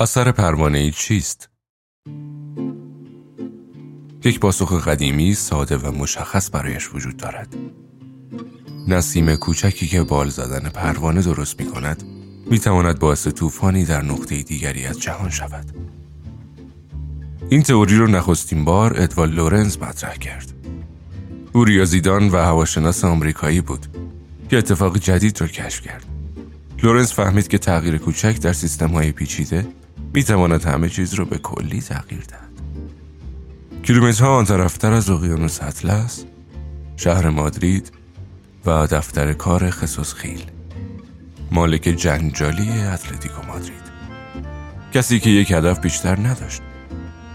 اثر پروانه ای چیست؟ یک پاسخ قدیمی ساده و مشخص برایش وجود دارد. نسیم کوچکی که بال زدن پروانه درست می کند می تواند باعث طوفانی در نقطه دیگری از جهان شود. این تئوری رو نخستین بار ادوال لورنز مطرح کرد. او ریاضیدان و هواشناس آمریکایی بود که اتفاق جدید را کشف کرد. لورنز فهمید که تغییر کوچک در سیستم های پیچیده می تواند همه چیز را به کلی تغییر دهد. کیلومترها آن طرفتر از اقیانوس اطلس، شهر مادرید و دفتر کار خصوص خیل. مالک جنجالی اتلتیکو مادرید. کسی که یک هدف بیشتر نداشت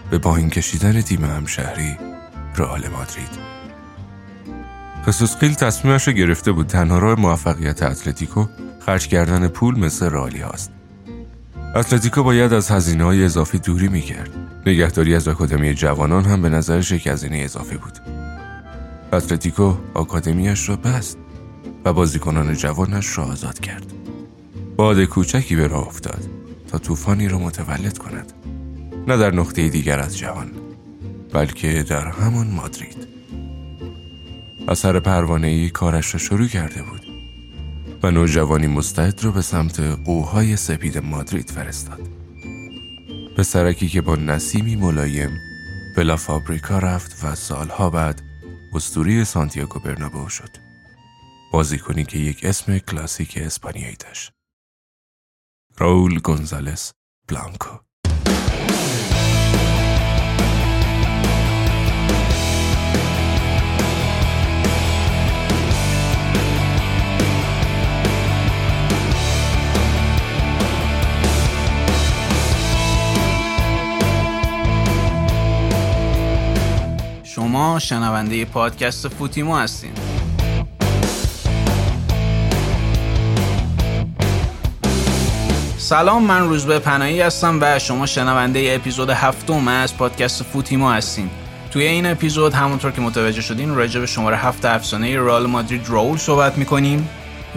به باین کشیدن تیم همشهری رئال مادرید. خصوص خیل تصمیمش رو گرفته بود تنها راه موفقیت اتلتیکو خرج کردن پول مثل رالی هاست. اتلتیکو باید از هزینه های اضافی دوری می‌کرد. نگهداری از آکادمی جوانان هم به نظرش یک هزینه اضافی بود. اتلتیکو آکادمیش را بست و بازیکنان جوانش را آزاد کرد. باد کوچکی به راه افتاد تا طوفانی را متولد کند. نه در نقطه دیگر از جهان بلکه در همان مادرید. اثر پروانه کارش را شروع کرده بود. و نوجوانی مستعد را به سمت قوهای سپید مادرید فرستاد. به سرکی که با نسیمی ملایم به فابریکا رفت و سالها بعد استوری سانتیاگو برنابو شد. بازیکنی که یک اسم کلاسیک اسپانیایی داشت. راول گونزالس بلانکو. شما شنونده پادکست فوتیمو هستین. سلام من روزبه پناهی هستم و شما شنونده اپیزود هفتم از پادکست فوتیمو هستین. توی این اپیزود همونطور که متوجه شدین راجع به شماره هفت افسانه رئال مادرید راول صحبت می‌کنیم.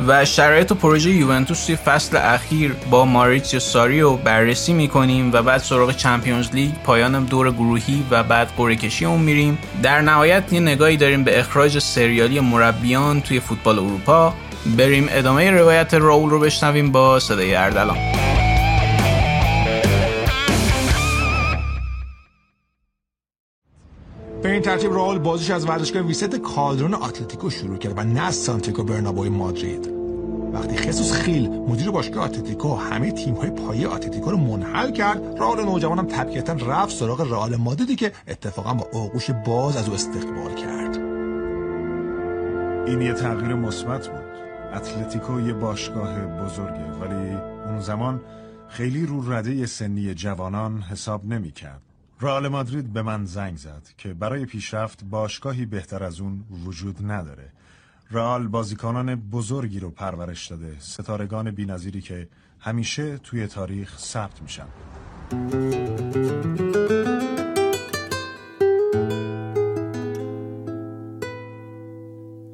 و شرایط و پروژه یوونتوس توی فصل اخیر با ماریتسیو ساریو بررسی می‌کنیم و بعد سراغ چمپیونز لیگ پایان دور گروهی و بعد قرعه کشی اون میریم. در نهایت یه نگاهی داریم به اخراج سریالی مربیان توی فوتبال اروپا. بریم ادامه روایت راول رو بشنویم با صدای اردلان. این ترتیب راول بازیش از ورزشگاه ویست کالدرون آتلتیکو شروع کرد و نه سانتیاگو برنابوی مادرید. وقتی خصوص خیل مدیر باشگاه آتلتیکو همه تیم های پایه آتلتیکو رو منحل کرد راول نوجوانم طبیعتا رفت سراغ رئال مادریدی که اتفاقا با آغوش باز از او استقبال کرد. این یه تغییر مثبت بود. اتلتیکو یه باشگاه بزرگه ولی اون زمان خیلی رو رده سنی جوانان حساب نمی‌کرد. رئال مادرید به من زنگ زد که برای پیشرفت باشگاهی بهتر از اون وجود نداره. رئال بازیکنان بزرگی رو پرورش داده، ستارگان بینظیری که همیشه توی تاریخ ثبت میشن.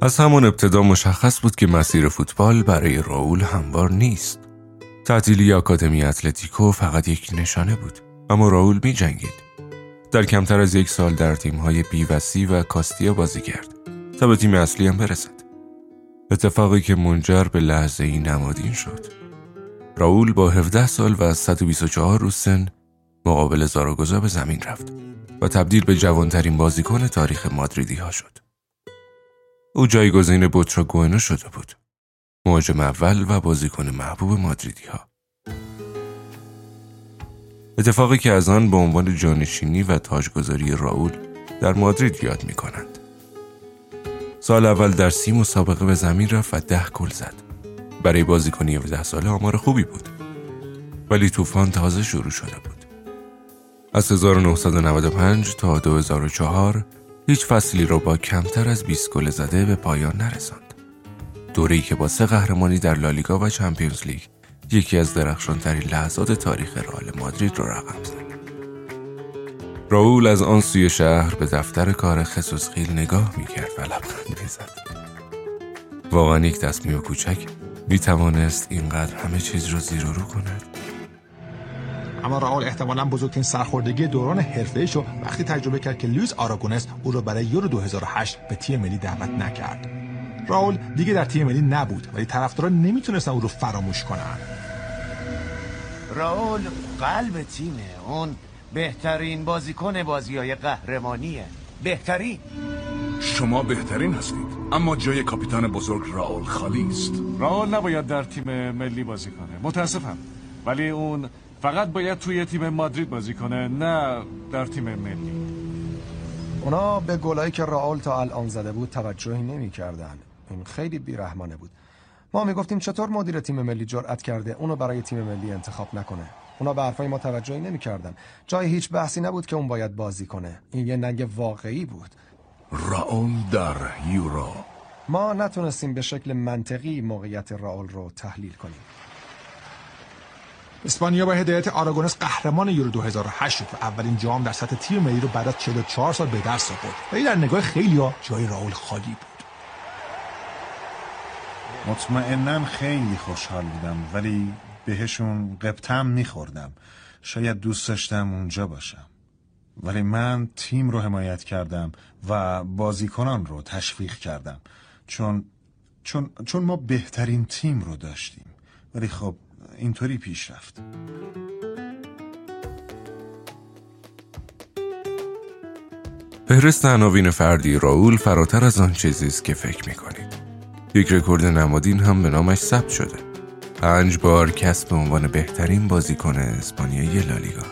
از همون ابتدا مشخص بود که مسیر فوتبال برای راول هموار نیست. تعطیلی آکادمی اتلتیکو فقط یک نشانه بود اما راول می جنگید. در کمتر از یک سال در تیمهای بیوسی و کاستیا بازی کرد تا به تیم اصلی هم برسد. اتفاقی که منجر به لحظه ای نمادین شد. راول با 17 سال و 124 روز سن مقابل زاراگوزا به زمین رفت و تبدیل به جوانترین بازیکن تاریخ مادریدی ها شد. او جایگزین بوترا گوئنو شده بود. مهاجم اول و بازیکن محبوب مادریدی ها. اتفاقی که از آن به عنوان جانشینی و تاجگذاری راول در مادرید یاد می کنند. سال اول در سی مسابقه به زمین رفت و ده گل زد. برای بازیکنی 17 ساله آمار خوبی بود. ولی طوفان تازه شروع شده بود. از 1995 تا 2004 هیچ فصلی را با کمتر از 20 گل زده به پایان نرساند. دوره‌ای که با سه قهرمانی در لالیگا و چمپیونز لیگ یکی از درخشانترین لحظات تاریخ رئال مادرید را رقم زد. راول از آن سوی شهر به دفتر کار خصوص خیل نگاه می‌کرد و لبخند می‌زد. واقعا یک تصمیم کوچک می توانست اینقدر همه چیز را زیر و رو کند. اما راول احتمالا بزرگترین سرخوردگی دوران حرفه شو وقتی تجربه کرد که لوئیس آراگونس او را برای یورو 2008 به تیم ملی دعوت نکرد راول دیگه در تیم ملی نبود ولی طرفداران نمی‌تونستن او رو فراموش کنن راول قلب تیمه. اون بهترین بازیکن بازی های قهرمانیه. بهترین. شما بهترین هستید اما جای کاپیتان بزرگ راول خالی است. راول نباید در تیم ملی بازی کنه. متاسفم. ولی اون فقط باید توی تیم مادرید بازی کنه نه در تیم ملی. اونا به گلایی که راول تا الان زده بود توجهی نمی‌کردن. این خیلی بیرحمانه بود. ما می‌گفتیم چطور مدیر تیم ملی جرأت کرده اونو برای تیم ملی انتخاب نکنه. اونا به حرفای ما توجهی نمی‌کردن. جای هیچ بحثی نبود که اون باید بازی کنه. این یه ننگ واقعی بود. راول در یورو. ما نتونستیم به شکل منطقی موقعیت راول رو تحلیل کنیم. اسپانیا با هدایت آراگونس قهرمان یورو 2008 شد و اولین جام در سطح تیم ملی رو بعد از 44 سال به دست آورد. ولی در نگاه خیلیا جای راول خالی بود. مطمئنا خیلی خوشحال بودم ولی بهشون قبطم میخوردم. شاید دوست داشتم اونجا باشم. ولی من تیم رو حمایت کردم و بازیکنان رو تشویق کردم. چون چون چون ما بهترین تیم رو داشتیم. ولی خب اینطوری پیش رفت. فهرست عناوین فردی راول فراتر از آن چیزی است که فکر می‌کنید. یک رکورد نمادین هم به نامش ثبت شده. پنج بار کسب به عنوان بهترین بازیکن اسپانیایی لالیگا.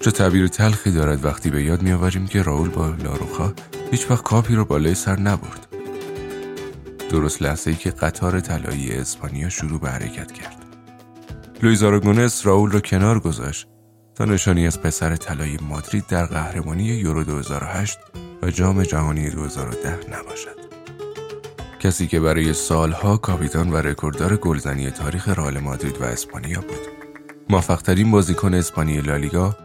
چه تعبیر تلخی دارد وقتی به یاد میآوریم که راول با لاروخا هیچ وقت کاپی رو بالای سر نبرد. درست لحظه ای که قطار طلایی اسپانیا شروع به حرکت کرد. لویز آراگونس راول را کنار گذاشت تا نشانی از پسر طلایی مادرید در قهرمانی یورو 2008 و جام جهانی 2010 نباشد. کسی که برای سالها کاپیتان و رکورددار گلزنی تاریخ رئال مادرید و اسپانیا بود. موفقترین بازیکن اسپانی لالیگا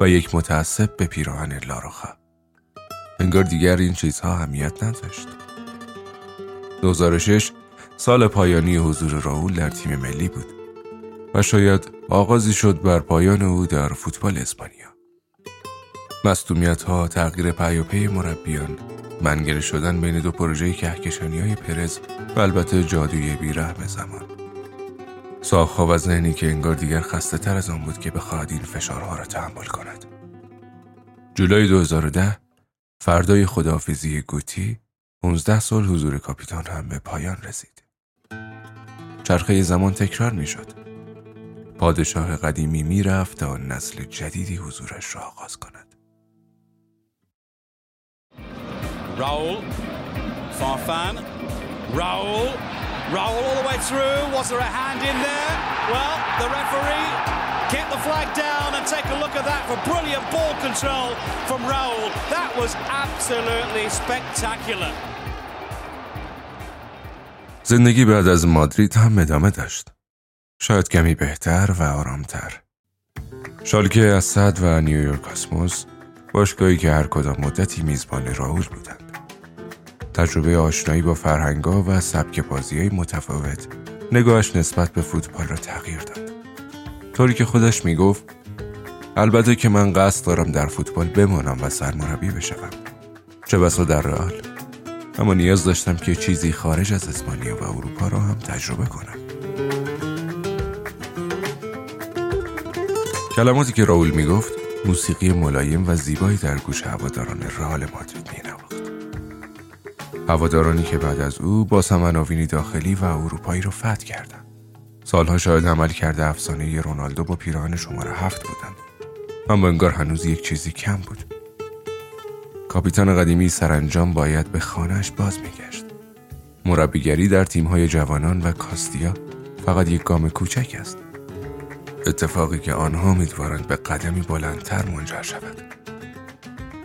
و یک متعصب به پیراهن لاروخا. انگار دیگر این چیزها اهمیت نداشت. 2006 سال پایانی حضور راول در تیم ملی بود. و شاید آغازی شد بر پایان او در فوتبال اسپانیا. مستومیت ها، تغییر پیاپی مربیان، منگره شدن بین دو پروژه کهکشانی های پرز و البته جادوی بیرحم زمان. ساخها و ذهنی که انگار دیگر خسته تر از آن بود که بخواهد این فشارها را تحمل کند. جولای 2010 فردای خداحافظی گوتی 15 سال حضور کاپیتان هم به پایان رسید. چرخه زمان تکرار می شد. پادشاه قدیمی می‌رفت تا نسل جدیدی حضورش را آغاز کند. راول فارفان راول راول all the way through was there a hand in there well the referee keep the flag down and take a look at that for brilliant ball control from Raul that was absolutely spectacular زندگی بعد از مادرید هم ادامه داشت. شاید کمی بهتر و آرامتر. شالکه اسد و نیویورک کاسموس باشگاهی که هر کدام مدتی میزبان راول بودند. تجربه آشنایی با فرهنگا و سبک بازی های متفاوت نگاهش نسبت به فوتبال را تغییر داد. طوری که خودش می‌گفت البته که من قصد دارم در فوتبال بمانم و سرمربی بشوم. چه بسا در رئال. اما نیاز داشتم که چیزی خارج از اسپانیا و اروپا را هم تجربه کنم. کلماتی که راول می‌گفت موسیقی ملایم و زیبایی در گوش هواداران رئال مادرید هوادارانی که بعد از او با سمناوینی داخلی و اروپایی را فتح کردند. سالها شاید عمل کرده افسانه رونالدو با پیراهن شماره هفت بودند. اما انگار هنوز یک چیزی کم بود. کاپیتان قدیمی سرانجام باید به خانهش باز میگشت. مربیگری در تیمهای جوانان و کاستیا فقط یک گام کوچک است. اتفاقی که آنها امیدوارند به قدمی بلندتر منجر شود.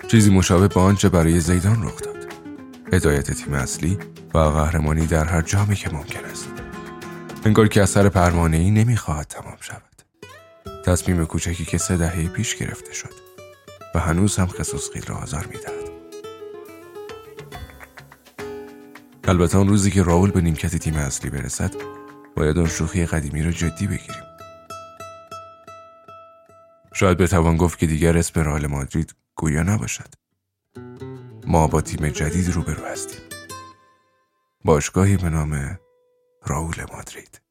چیزی مشابه با آنچه برای زیدان رخ داد. هدایت تیم اصلی و قهرمانی در هر جامی که ممکن است. انگار که اثر پروانه ای نمی‌خواهد تمام شود. تصمیم کوچکی که سه دهه پیش گرفته شد و هنوز هم خصوص خیل را آزار می‌دهد. البته آن روزی که راول به نیمکت تیم اصلی برسد باید آن شوخی قدیمی را جدی بگیریم. شاید بتوان گفت که دیگر اسم رئال مادرید گویا نباشد. ما با تیم جدید روبرو هستیم. باشگاهی به نام راول مادرید.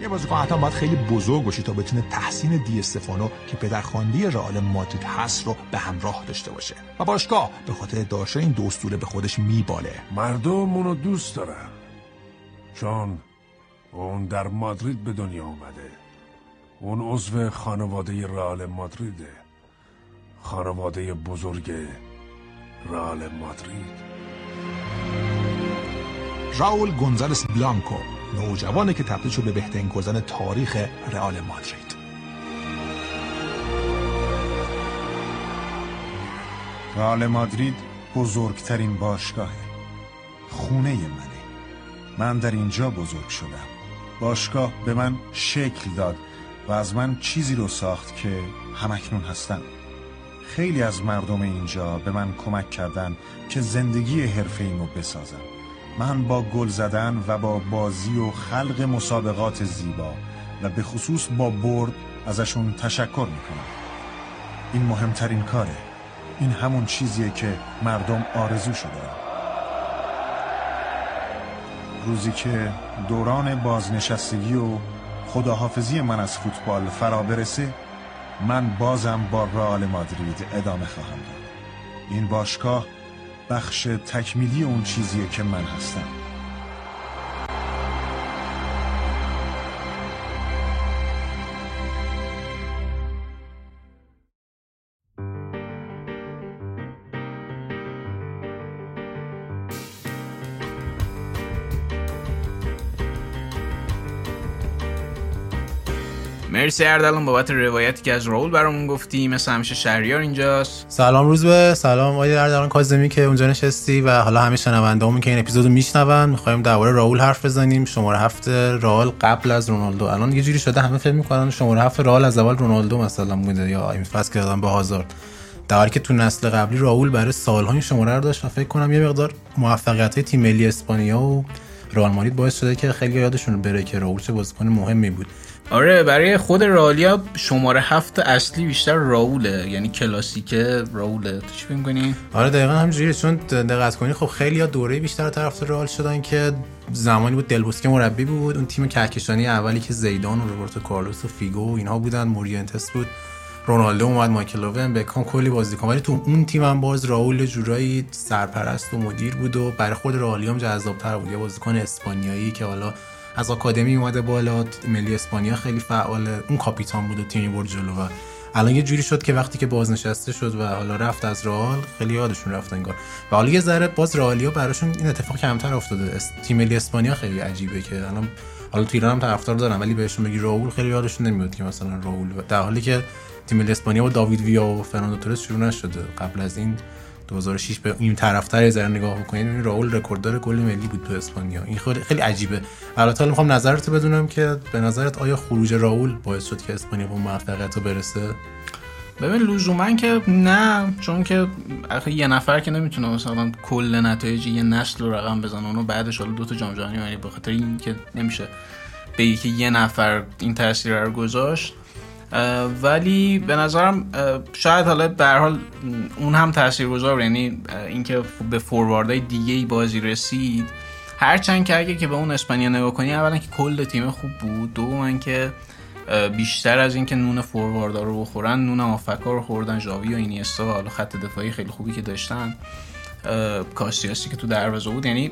یه بازیکن حتما باید خیلی بزرگ باشه تا بتونه تحسین دی استفانو که پدرخواندی رئال مادرید هست رو به همراه داشته باشه. و باشگاه به خاطر داشته این دوستوره به خودش میباله. مردم اونو دوست دارن چون اون در مادرید به دنیا اومده. اون عضو خانواده رئال مادریده خانواده بزرگ رئال مادرید. راول گونزالس بلانکو نوجوانی که تبدیل شد به بهترین گلزن تاریخ رئال مادرید. رئال مادرید بزرگترین باشگاهه خونه منه. من در اینجا بزرگ شدم. باشگاه به من شکل داد. و از من چیزی رو ساخت که همکنون هستم خیلی از مردم اینجا به من کمک کردن که زندگی حرفه رو بسازم من با گل زدن و با بازی و خلق مسابقات زیبا و به خصوص با برد ازشون تشکر می‌کنم. این مهمترین کاره. این همون چیزیه که مردم آرزو شده. روزی که دوران بازنشستگی و خداحافظی من از فوتبال فرا برسه من بازم با رئال مادرید ادامه خواهم داد. این باشگاه بخش تکمیلی اون چیزیه که من هستم. مرسی اردلان بابت روایتی که از رول برامون گفتی. مثل همیشه شهریار اینجاست. سلام روز به. سلام آقای اردلان کاظمی که اونجا نشستی و حالا همه شنوندهامون که این اپیزودو میشنون. می‌خوایم درباره راول حرف بزنیم. شماره هفت رئال قبل از رونالدو. الان یه جوری شده همه فکر می‌کنن شماره هفت رئال از اول رونالدو مثلا بوده یا این فصل که دادن به هازارد. در که تو نسل قبلی راول برای سالها این شماره رو داشت و فکر کنم یه مقدار موفقیت تیم ملی اسپانیا و رئال مادرید باعث شده که خیلی یادشون بره که راول چه بازیکن مهمی بود. آره برای خود رالیا شماره هفت اصلی بیشتر راوله یعنی کلاسیک راوله. تو چی کنی؟ آره دقیقا همجوریه چون دقت کنی خب خیلی ها دوره بیشتر طرف رئال شدن که زمانی بود دلبوسکه مربی بود اون تیم کهکشانی اولی که زیدان و روبرتو کارلوس و فیگو و اینها بودن مورینتس بود رونالدو اومد مایکل اوون بکام کلی بازیکن. ولی تو اون تیم هم باز راول جورایی سرپرست و مدیر بود و برای خود رئالیام جذاب‌تر بود. یه بازیکن اسپانیایی که حالا از آکادمی اومده بالا ملی اسپانیا خیلی فعاله. اون کاپیتان بود و تیمی برد جلو و الان یه جوری شد که وقتی که بازنشسته شد و حالا رفت از رئال خیلی یادشون رفت انگار. و حالا یه ذره باز رئالیا براشون این اتفاق کمتر افتاده. تیم ملی اسپانیا خیلی عجیبه که الان حالا تو ایران هم طرفدار دارن ولی بهشون بگی راول خیلی یادشون نمیاد که مثلا راول در حالی که تیم ملی اسپانیا با داوید ویا و فرناندو تورس شروع نشده. قبل از این 2006 به این طرفدار یه نگاه بکنید راول رکورددار گل ملی بود تو اسپانیا. این خیلی خیلی عجیبه. البته می‌خوام نظرت بدونم که به نظرت آیا خروج راول باعث شد که اسپانیا به موفقیت برسه؟ ببین لزوما که نه چون که آخه یه نفر که نمی‌تونه مثلا کل نتایج یه نسل رو رقم بزنه اونو بعدش حالا دو تا جام جهانی به خاطر این که نمیشه به که یه نفر این تاثیر رو گذاشت؟ ولی به نظرم شاید حالا به حال اون هم تاثیرگذار یعنی اینکه به فورواردهای دیگه ای بازی رسید. هرچند که اگه که به اون اسپانیا نگاه کنی اولا که کل تیم خوب بود. دوم که بیشتر از اینکه نون فورواردا رو بخورن نون آفکا رو خوردن. ژاوی و اینیستا و حالا خط دفاعی خیلی خوبی که داشتن. کاسیاسی که تو دروازه بود. یعنی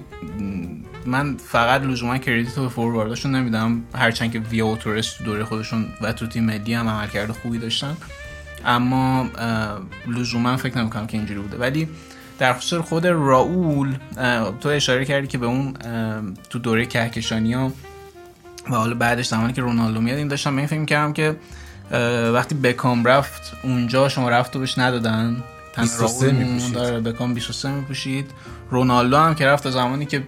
من فقط لزوما کردیت به فوروارداشون نمیدم. هرچند که ویا و تورس تو دوره خودشون و تو تیم ملی هم عملکرد خوبی داشتن. اما لزوما فکر نمی‌کنم که اینجوری بوده. ولی در خصوص خود راول تو اشاره کردی که به اون تو دوره کهکشانی ها و حالا بعدش زمانی که رونالدو میاد این داشتم به این فکر کردم که وقتی بکام رفت اونجا شما رفت و بهش ندادن. 23 میپوشید. داره بکام 23 میپوشید. رونالدو هم که رفت زمانی که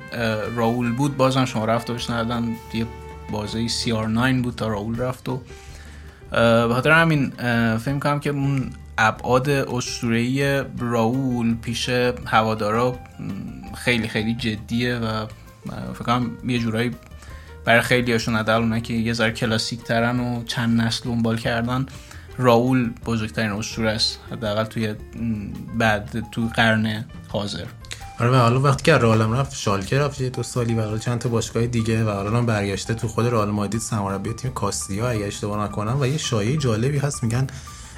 راول بود بازم شما رفت بهش ندادن یه بازه سی آر 9 بود تا راول رفت و به خاطر همین فکر کنم که اون ابعاد اسطوره‌ای راول پیش هوادارا خیلی خیلی جدیه و فکر کنم یه جورایی برای خیلی هاشون حداقل که یه ذره کلاسیک ترن و چند نسل دنبال کردن. راول بزرگترین اسطوره است حداقل توی بعد تو قرن حاضر. آره حالا وقتی که رئال رفت شالکه رفت یه دو سالی و چند تا باشگاه دیگه و حالا هم برگشته تو خود رئال مادرید سرمربی تیم کاستیا اگه اشتباه نکنم و یه شایعه جالبی هست میگن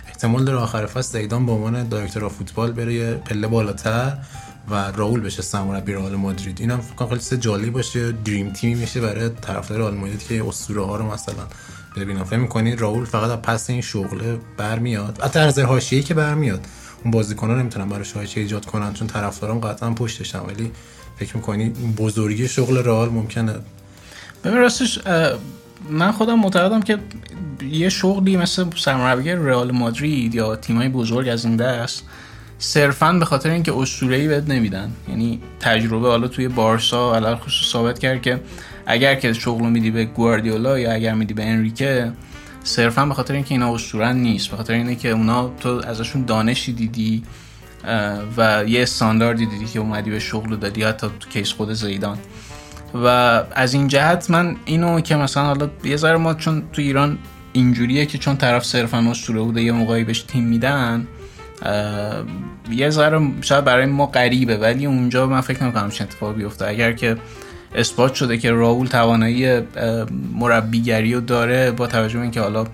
احتمال داره آخر فصل زیدان به عنوان دایرکتور فوتبال بره پله بالاتر و راول بشه سرمربی رئال مادرید. اینم فکر کنم خیلی چیز جالبی باشه دریم تیمی میشه برای طرفدار رئال مادرید که اسطوره ها رو مثلا ببینم فکر می‌کنید راول فقط از پس این شغله برمیاد. از حاشیه‌ای که برمیاد. اون بازیکن‌ها نمی‌تونن براش حاشیه ایجاد کنن چون طرفداران قطعا پشتشن. ولی فکر می‌کنی بزرگی شغل رئال ممکنه؟ ببین راستش من خودم معتقدم که یه شغلی مثل سرمربی رئال مادرید یا تیمای بزرگ از این دست صرفا به خاطر اینکه اسطوره‌ای بهت نمیدن. یعنی تجربه حالا توی بارسا علل خصوص ثابت کرد که اگر که شغل میدی به گواردیولا یا اگر میدی به انریکه صرفا به خاطر اینکه اینا اسطورن نیست. به خاطر اینه که اونا تو ازشون دانشی دیدی و یه استانداردی دیدی که اومدی به شغل دادی حتی تو کیس خود زیدان. و از این جهت من اینو که مثلا حالا یه ذره ما چون تو ایران اینجوریه که چون طرف صرفا اسطوره بوده یه موقعی بهش تیم میدن یه ذره شاید برای ما غریبه ولی اونجا من فکر نمی‌کنم چه اتفاقی بیفته. اگر که اثبات شده که راول توانایی مربیگری رو داره با توجه به اینکه حالا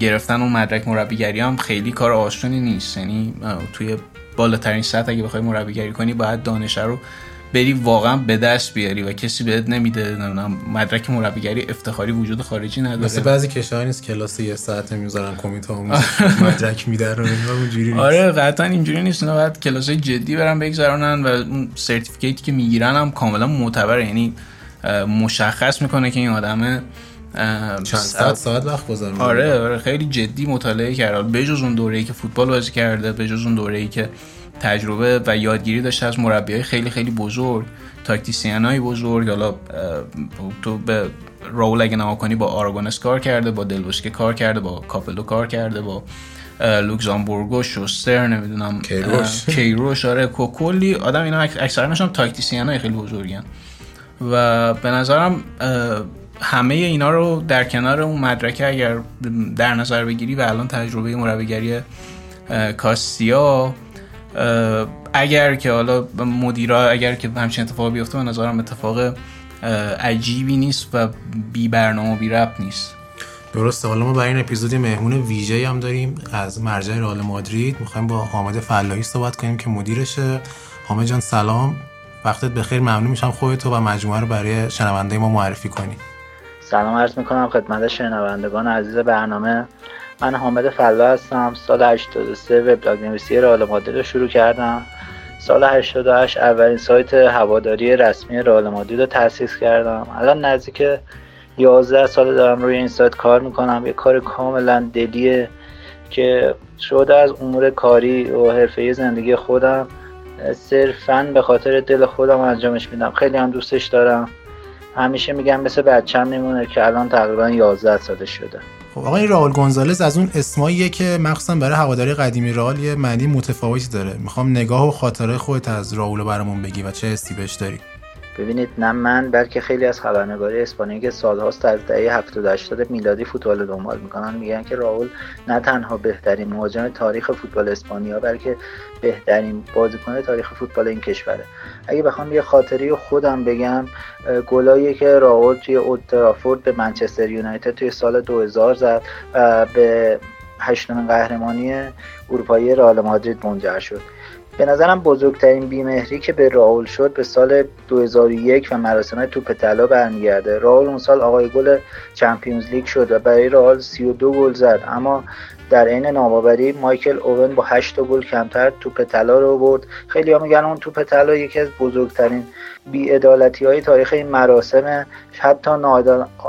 گرفتن اون مدرک مربیگری هم خیلی کار آسونی نیست. یعنی توی بالاترین سطح اگه بخوای مربیگری کنی باید دانش رو بری واقعا به دست بیاری و کسی بهت نمیده مدرک مربیگری افتخاری وجود خارجی نداره. مثل بعضی کشورها نیست کلاس یه ساعت می‌ذارن کمیته مدرک میدن رو اونجوری نیست. آره قطعا اینجوری نیست. نه باید کلاس جدی برن بگذرونن و اون سرتیفیکیتی که می‌گیرن هم کاملا معتبره. یعنی مشخص می‌کنه که این آدمه چند ساعت ساعت وقت گذارم آره آره خیلی جدی مطالعه کرده. بجز اون دوره‌ای که فوتبال بازی کرده بجز اون دوره‌ای که تجربه و یادگیری داشته از مربی خیلی خیلی بزرگ tactician های بزرگ حالا تو به رائول اگه نگاه کنی با آراگونس کار کرده با دل‌بوسکه کار کرده با کاپلو کار کرده با لوکزامبورگو شوستر نمی‌دونم کیروش. کیروش آره کلی آدم اینا اکثرا هم tactician های خیلی بزرگن. و به نظرم همه اینا رو در کنار اون مدرکه اگر در نظر بگیری و الان تجربه مربیگری کاستیا اگر که حالا مدیرا اگر که همچین اتفاق بیفته به نظرم اتفاق عجیبی نیست و بی برنامه و بی رب نیست. درسته. حالا ما برای این اپیزودی مهمون ویژه هم داریم از مرجع رئال مادرید. می‌خوایم با حامد فلاحی صحبت کنیم که مدیرشه. حامد جان سلام. وقتت بخیر. ممنون میشم خودتو و مجموعه رو برای شنونده ما معرفی کنی. سلام عرض می‌کنم خدمت شنوندگان عزیز برنامه. من حامد فلا هستم. سال 83 وبلاگ نویسی رئال مادرید رو شروع کردم. سال 88 اولین سایت هواداری رسمی رئال مادرید رو تأسیس کردم. الان نزدیک 11 سال دارم روی این سایت کار می‌کنم. یه کار کاملا دلیه که شده از امور کاری و حرفه زندگی خودم. صرفا به خاطر دل خودم انجامش میدم. خیلی هم دوستش دارم. همیشه میگم مثل بچم میمونه که الان تقریبا 11 ساله شده. خب آقای راول گونزالز از اون اسماییه که مخصوصا برای هواداری قدیمی رئال یه معنی متفاوتی داره. می‌خوام نگاه و خاطره خودت از راول برامون بگی و چه حسی بهش داری. ببینید نه من بلکه خیلی از خبرنگاری اسپانیایی که سالهاست از دهه 70 80 میلادی فوتبال دنبال می‌کنن. میگن که راول نه تنها بهترین مهاجم تاریخ فوتبال اسپانیا بلکه بهترین بازیکن تاریخ فوتبال این کشوره. اگه بخوام یه خاطری خودم بگم گلایی که راول توی اولترافورد به منچستر یونایتد توی سال 2000 زد و به هشتمین قهرمانی اروپایی رئال مادرید منجر شد. به نظرم بزرگترین بیمهری که به راول شد به سال 2001 و مراسم توپ طلا برمیگرده. راول اون سال آقای گل چمپیونز لیگ شد و برای راول 32 گل زد. اما در عین ناباوری مایکل اوون با 8 گل کمتر توپ طلا رو برد. خیلی ها میگن اون توپ طلا یکی از بزرگترین بیعدالتی های تاریخ این مراسم. حتی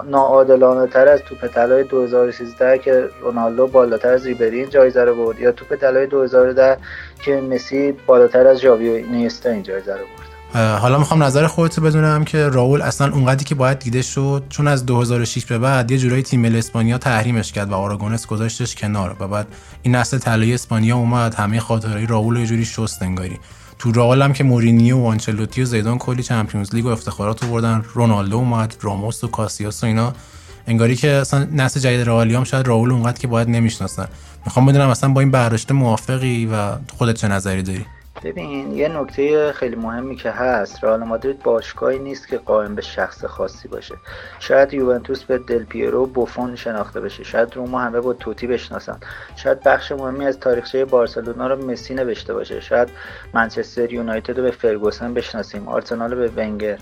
ناعادلانه تر از توپ طلای 2013 که رونالدو بالاتر از ریبری این جایزه رو برد یا توپ طلای 2010 که مسی بالاتر از ژاوی اینیستا این جایزه رو برد. حالا می‌خوام نظر خودت بدونم که راول اصلا اونقدری که باید دیده شد چون از 2006 به بعد یه جورایی تیم ملی اسپانیا تحریمش کرد و آراگونس گذاشتش کنار و بعد این نسل طلایی اسپانیا اومد همه خاطرهای راول یه جوری شست انگاری. تو رئال هم که مورینیو و آنچلوتی و زیدان کلی چمپیونز لیگ و افتخارات آوردن رونالدو اومد راموس و کاسیاس و اینا. انگاری که اصلا نسل جدید رئالی هم شاید راول اونقدر که باید نمی‌شناسن. می‌خوام بدونم اصلا با این برداشت موافقی و خودت چه نظری داری؟ ببین یه نکته خیلی مهمی که هست رئال مادرید باشگاهی نیست که قائم به شخص خاصی باشه. شاید یوونتوس به دل پیرو بوفون شناخته بشه. شاید روما همه با توتی بشناسن. شاید بخش مهمی از تاریخچه بارسلونا رو مسی نوشته باشه. شاید منچستر یونایتد رو به فرگوسن بشناسیم. آرسنال به ونگر.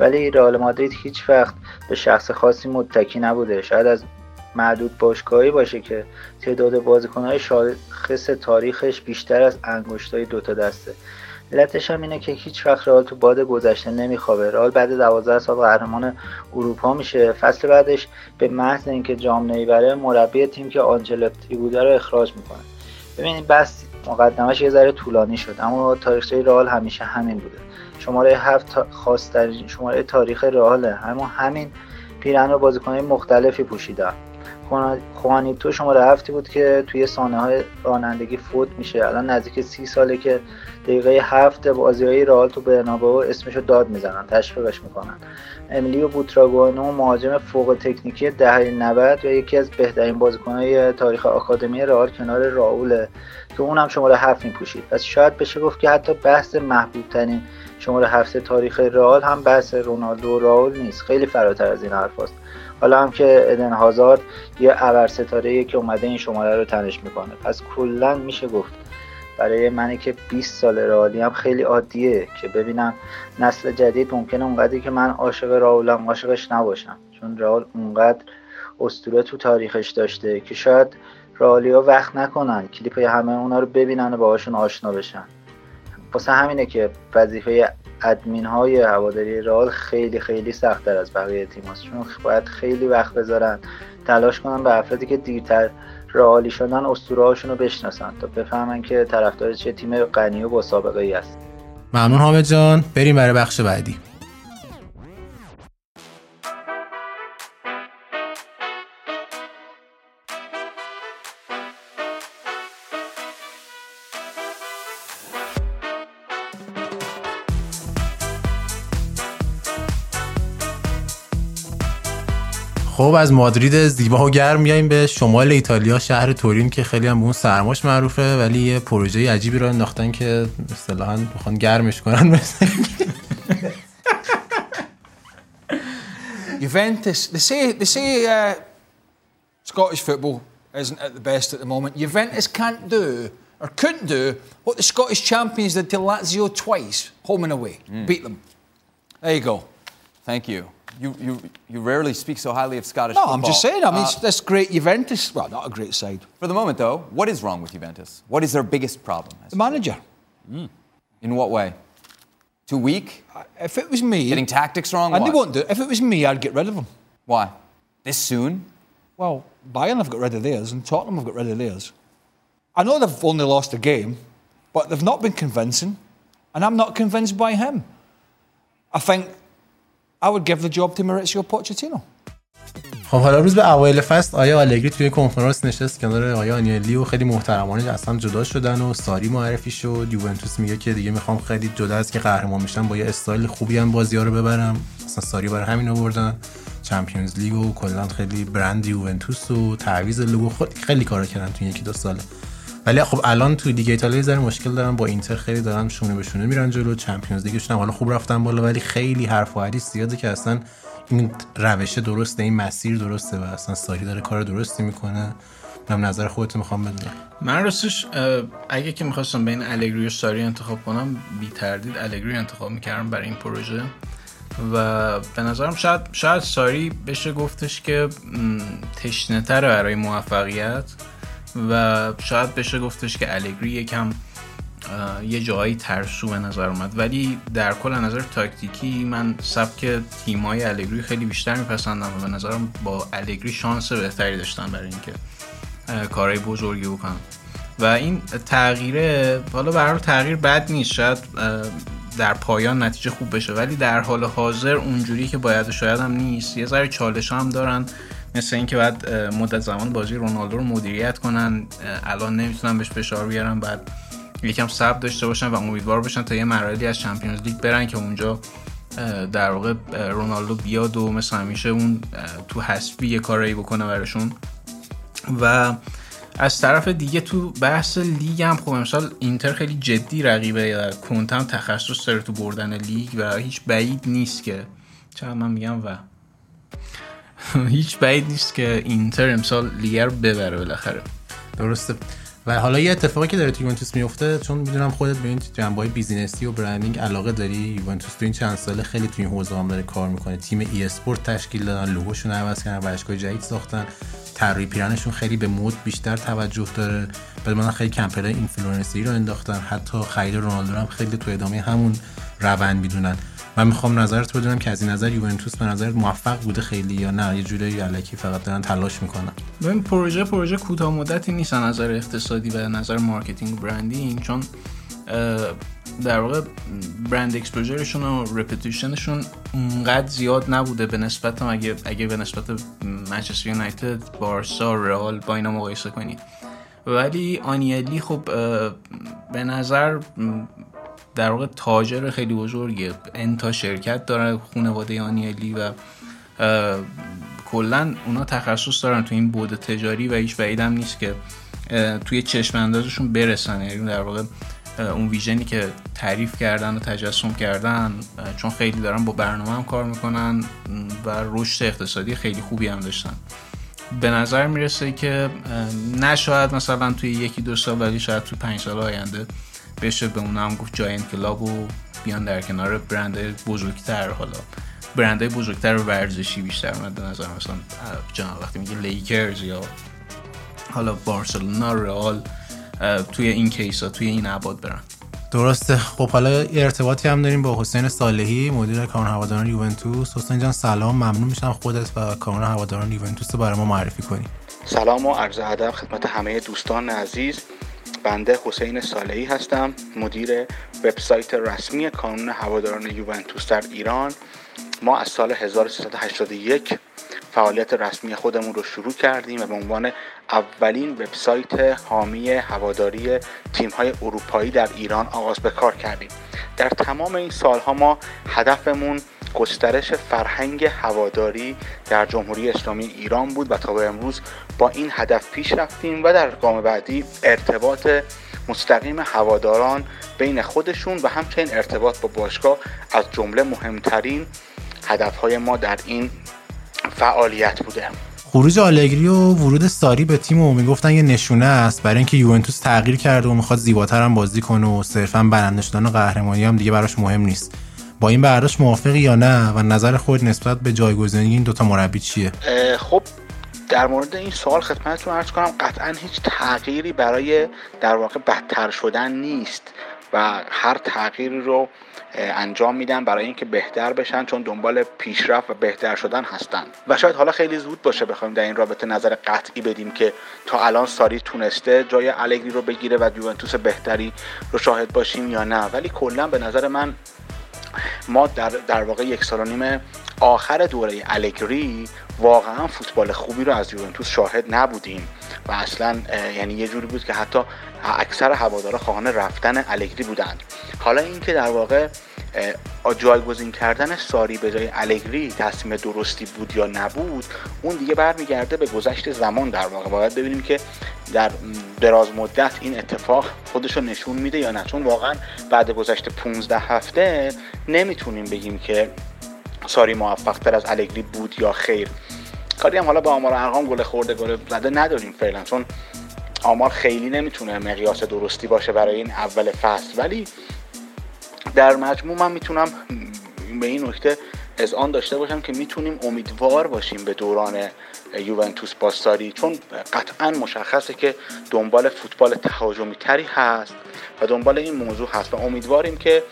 ولی رئال مادرید هیچ وقت به شخص خاصی متکی نبوده. شاید از معدود باشگاهی باشه که تعداد بازیکنهای شاخص تاریخش بیشتر از انگشتای دوتا دسته. علتش هم اینه که هیچ وقت رئال تو باد گذشته نمیخوابه. رئال بعد 12 سال قهرمان اروپا میشه. فصل بعدش به محض اینکه جام نمی‌بره مربی تیم که آنجلوتی بوده رو اخراج می‌کنه. ببینید بس مقدمش یه ذره طولانی شد اما تاریخچه رئال همیشه همین بوده. شماره هفت خاصترین شماره تاریخ رئاله. اما همین پیرن رو بازیکنهای مختلفی پوشیدن. خوانیتو شماره هفتی بود که توی سانه های رانندگی فوت میشه. الان نزدیک سی ساله که دقیقه هفت بازی های رئال تو برنابو اسمشو داد می‌زنن تشویقش می‌کنن. امیلیو بوتراگوانو مهاجم فوق تکنیکی دهه 90 و یکی از بهترین بازیکنهای تاریخ آکادمی رئال کنار راوله که اونم شماره هفت میپوشید. پس شاید بشه گفت که حتی بحث محبوب ترین شماره هفت تاریخ رئال هم بحث رونالدو و راول نیست. خیلی فراتر از این حرف هست. حالا هم که ادن هازارد یه ابر ستاره که اومده این شماره رو تنش می‌کنه. پس کلا میشه گفت برای منی که 20 سال رالی هم خیلی عادیه که ببینم نسل جدید ممکنه اونقدری که من عاشق راولم عاشقش نباشم. چون راول اونقدر استوره تو تاریخش داشته که شاید ها وقت نکنن کلیپ همه اونا رو ببینن و باهاشون آشنا بشن. واسه همینه که وظیفه ادمین های هواداری رال خیلی خیلی سختتر از بقیه تیم هست چون باید خیلی وقت بذارن تلاش کنن به افرادی که دیرتر رئالی شدن اسطوره هاشون رو بشناسن تا بفهمن که طرفدار چه تیم غنی و با سابقه ای است ممنون حامد جان. بریم برای بخش بعدی. خب از مادرید زیبا و گرم میایم به شمال ایتالیا شهر تورین که خیلی هم به اون سرماش معروفه ولی یه پروژه عجیبی رو انداختن که اصطلاحا بخوان گرمش کنن Juventus, they say, they say uh, Scottish football isn't at the best at the moment. Juventus can't do, or couldn't do, what the Scottish champions did to Lazio twice, home and away. Mm. Beat them. There you go. Thank you. You, you, you rarely speak so highly of Scottish no, football. I'm just saying. I mean, uh, this great Juventus. Well, not a great side. For the moment, though, what is wrong with Juventus? What is their biggest problem? The manager. Mm. In what way? Too weak? Uh, if it was me, getting tactics wrong. And what? they won't do. It. If it was me, I'd get rid of him. Why? This soon? Well, Bayern have got rid of theirs, and Tottenham have got rid of theirs. I know they've only lost a game, but they've not been convincing, and I'm not convinced by him. I think I would give the job to Maurizio Pochettino. خب حالا روز به اوایل فصل آیا آلگری توی کنفرانس نشست کنار آیا آنیلی و خیلی محترمانه هم جدا شدن و ساری معرفی شد. یوونتوس میگه که دیگه می‌خوام خیلی جدا از که قهرمان میشن با یه استایل خوبی هم بازی ها رو ببرم. اصلا ساری برای همین آوردن. چمپیونز لیگ و کلا خیلی برند یوونتوس و تعویض لوگو خیلی کارا کردن تو یکی دو ساله ولی خب الان تو دیگه ایتالیا زره مشکل دارن با اینتر خیلی دارن شونه به شونه میرن جلو. چمپیونز لیگشون حالا خوب رفتن بالا ولی خیلی حرف و حدیث زیاده که اصلا این روش درسته این مسیر درسته و اصلا ساری داره کار درستی می‌کنه. من نظر خودت می‌خوام بدونم من راستش اگه که می‌خواستم بین الگری و ساری انتخاب کنم بی تردید الگری انتخاب می‌کردم برای این پروژه. و به نظرم شاید شاید ساری بشه گفتش که تشنه تره برای موفقیت. و شاید بشه گفتش که الگری یکم یه جایی ترسو به نظر اومد. ولی در کل نظر تاکتیکی من سبک تیمای الگری خیلی بیشتر میپسندم و به نظرم با الگری شانس بهتری داشتن برای اینکه کارهای بزرگی بکنم و این تغییره حالا برای تغییر بد نیست. شاید در پایان نتیجه خوب بشه. ولی در حال حاضر اونجوری که باید شاید هم نیست. یه ذره چالش هم دارن. مثل اینکه بعد مدت زمان بازی رونالدو رو مدیریت کنن الان نمی‌تونن بهش فشار بیارن بعد یکم صبر داشته باشن و امیدوار باشن تا یه مراحلی از Champions League برن که اونجا در واقع رونالدو بیاد و مثل همیشه اون تو حسبی یه کارایی بکنه براشون. و از طرف دیگه تو بحث لیگ هم خب امسال اینتر خیلی جدی رقیبه کنت هم تخصص داره تو بردن لیگ و هیچ بعید نیست که. چرا من میگم و هیچ بعید نیست که اینتر امسال لیگ رو ببره بالاخره. درسته. و حالا یه اتفاقی که داره تو یوونتوس میفته چون می‌دونم خودت به این جنبه business ی و branding علاقه داری. یوونتوس تو این چند ساله خیلی تو این حوزه هم داره کار می‌کنه. تیم e-sport تشکیل دادن لوگوشون عوض کردن ورزشگاه جدید ساختن. طراحی پیرهنشون خیلی به مد بیشتر توجه داره. بعد من خیلی campaign influencer ی رو انداختن. حتی خرید رونالدو هم خیلی تو ادامه همون روند می‌دونن. من می‌خوام نظرت بدونم که از این نظر یوونتوس به نظر موفق بوده خیلی یا نه؟ یه جوری الکی فقط دارن تلاش می‌کنن. ببین پروژه پروژه کوتاه مدتی نیست نظر اقتصادی و نظر marketing branding چون در واقع brand exposure شون و reputation شون اونقدر زیاد نبوده به نسبت اگه اگه به نسبت منچستر یونایتد بارسا رئال با اینا مقایسه کنید ولی آنیلی خب به نظر در واقع تاجر خیلی بزرگه. انتا شرکت داره خانواده آنیلی و کلا اونا تخصص دارن تو این بود تجاری و هیچ بعیدم نیست که توی چشم اندازشون برسن. یعنی در واقع اون ویژنی که تعریف کردن و تجسم کردن چون خیلی دارن با برنامه هم کار می‌کنن و رشد اقتصادی خیلی خوبی هم داشتن. به نظر می‌رسه که نه شاید مثلا توی یکی دو سال ولی شاید توی پنج سال آینده بشه به اون هم گفت giant club و بیان در کنار برند بزرگتر. حالا برندهای بزرگتر و ورزشی بیشتر به نظر مثلا جناب وقتی میگه لیکرز یا حالا بارسلونا رئال توی این case ها توی این ابعاد برن. درسته. خب حالا ارتباطی هم داریم با حسین صالحی مدیر کانون هواداران یوونتوس. حسین جان سلام. ممنون میشم خودت و کانون هواداران یوونتوس رو برای ما معرفی کنی. سلام و عرض ادب خدمت همه دوستان عزیز. بنده حسین صالحی هستم مدیر وبسایت رسمی کانون هواداران یوونتوس در ایران. ما از سال 1381 فعالیت رسمی خودمون رو شروع کردیم و به عنوان اولین وبسایت حامی هواداری تیم‌های اروپایی در ایران آغاز به کار کردیم. در تمام این سالها ما هدفمون گسترش فرهنگ هواداری در جمهوری اسلامی ایران بود و تا به امروز با این هدف پیش رفتیم و در گام بعدی ارتباط مستقیم هواداران بین خودشون و همچنین ارتباط با باشگاه از جمله مهمترین هدفهای ما در این فعالیت بوده. خروج آلگری و ورود ساری به تیم و می‌گفتن یه نشونه است. برای اینکه یوونتوس تغییر کرده و می‌خواد زیباتر هم بازی کنه و صرفا برنده شدن و قهرمانی هم دیگه براش مهم نیست. با این برداشت موافقی یا نه و نظر خود نسبت به جایگزینی این دوتا مربی چیه؟ خب در مورد این سوال خدمتتون عرض کنم قطعا هیچ تغییری برای در واقع بدتر شدن نیست و هر تغییری رو انجام میدن برای اینکه بهتر بشن چون دنبال پیشرفت و بهتر شدن هستن. و شاید حالا خیلی زود باشه بخوایم در این رابطه نظر قطعی بدیم که تا الان ساری تونسته جای الگری رو بگیره و یوونتوس بهتری رو شاهد باشیم یا نه. ولی کلا به نظر من ما در, در واقع یک سال و نیم آخر دوره الگری واقعا فوتبال خوبی رو از یوونتوس شاهد نبودیم و اصلا یعنی یه جوری بود که حتی اکثر هوادارا خواهان رفتن الگری بودند. حالا اینکه در واقع جایگزین کردن ساری به جای الگری تصمیم درستی بود یا نبود اون دیگه برمیگرده به گذشت زمان در واقع. باید ببینیم که در دراز مدت این اتفاق خودش رو نشون میده یا نه. چون واقعا بعد گذشت 15 هفته نمی‌تونیم بگیم که ساری موفق تر از الگری بود یا خیر. کاری هم حالا با آمار ارقام گل خورده گل زده نداریم فعلا چون آمار خیلی نمی‌تونه مقیاس درستی باشه برای این اول فصل. ولی در مجموع من می‌تونم به این نکته از آن داشته باشم که می‌تونیم امیدوار باشیم به دوران یوونتوس باستاری چون قطعا مشخصه که دنبال فوتبال تهاجمی تری هست و دنبال این موضوع هست و امیدواریم که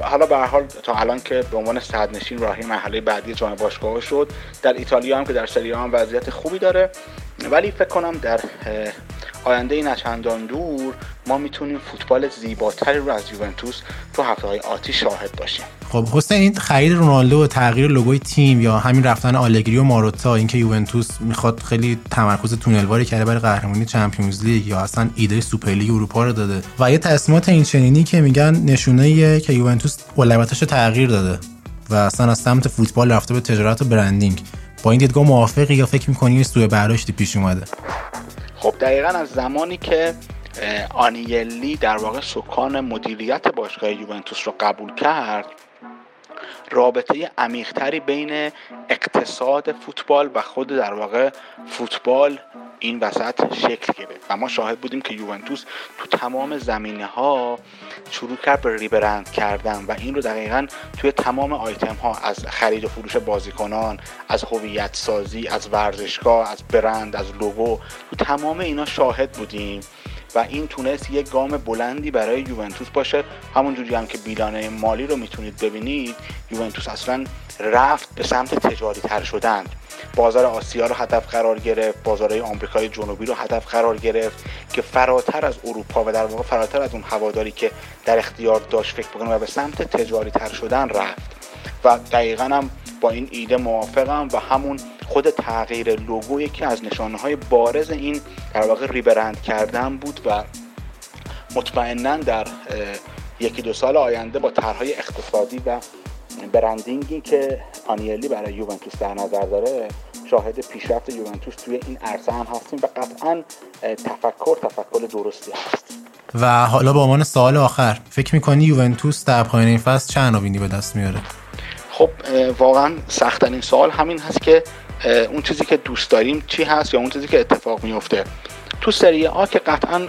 حالا به حال تا الان که به عنوان صدرنشین راهی مرحله بعدی جام باشگاه شد در ایتالیا هم که در سری هم وضعیت خوبی داره ولی فکر کنم در آینده نچندان دور ما می‌تونیم فوتبال زیباتری رو از یوونتوس تو هفته های آتی شاهد باشیم. خب حسین این خرید رونالدو و تغییر لوگوی تیم یا همین رفتن آلگری و ماروتا اینکه یوونتوس می‌خواد خیلی تمرکز تونلواری کرده برای قهرمانی Champions League یا اصلا ایده Super League اروپا رو داده و یه تصمیمات این چنینی که میگن نشونه که یوونتوس اولویتاشو تغییر داده و اصلا از سمت فوتبال رفته به تجارت و branding. با این دیدگاه موافقی یا فکر می‌کنی سوء برداشتی پیش اومده؟ خب دقیقا از زمانی که آنیلی در واقع سکان مدیریت باشگاه یوونتوس رو قبول کرد رابطه عمیقتری بین اقتصاد فوتبال و خود در واقع فوتبال این وسط شکل گرفت. و ما شاهد بودیم که یوونتوس تو تمام زمینه ها شروع کرد به ریبرند کردن و این رو دقیقا توی تمام آیتم ها از خرید و فروش بازیکنان از هویت سازی از ورزشگاه از برند از لوگو تو تمام اینا شاهد بودیم. و این تونست یک گام بلندی برای یوونتوس باشه. همونجوری هم که بیلانه مالی رو می‌تونید ببینید یوونتوس اصلا رفت به سمت تجاری تر شدن. بازار آسیا رو هدف قرار گرفت بازارهای آمریکای جنوبی رو هدف قرار گرفت که فراتر از اروپا و در واقع فراتر از اون هواداری که در اختیار داشت فکر بکنه و به سمت تجاری تر شدن رفت. و دقیقا هم با این ایده موافقم و همون خود تغییر لوگو یکی از نشانه های بارز این در واقع ریبرند کردن بود و مطمئنا در یکی دو سال آینده با طرحهای اقتصادی و برندینگی که آنیلی برای یوونتوس در نظر داره شاهد پیشرفت یوونتوس توی این عرصه هم هستیم و قطعا تفکر تفکر درستی هست. و حالا با عنوان سوال آخر فکر می‌کنی یوونتوس در پایان این فصل چه عناوینی به دست میاره خب واقعا سختترین سوال همین هست که اون چیزی که دوست داریم چی هست یا اون چیزی که اتفاق میفته. تو سری آ که قطعا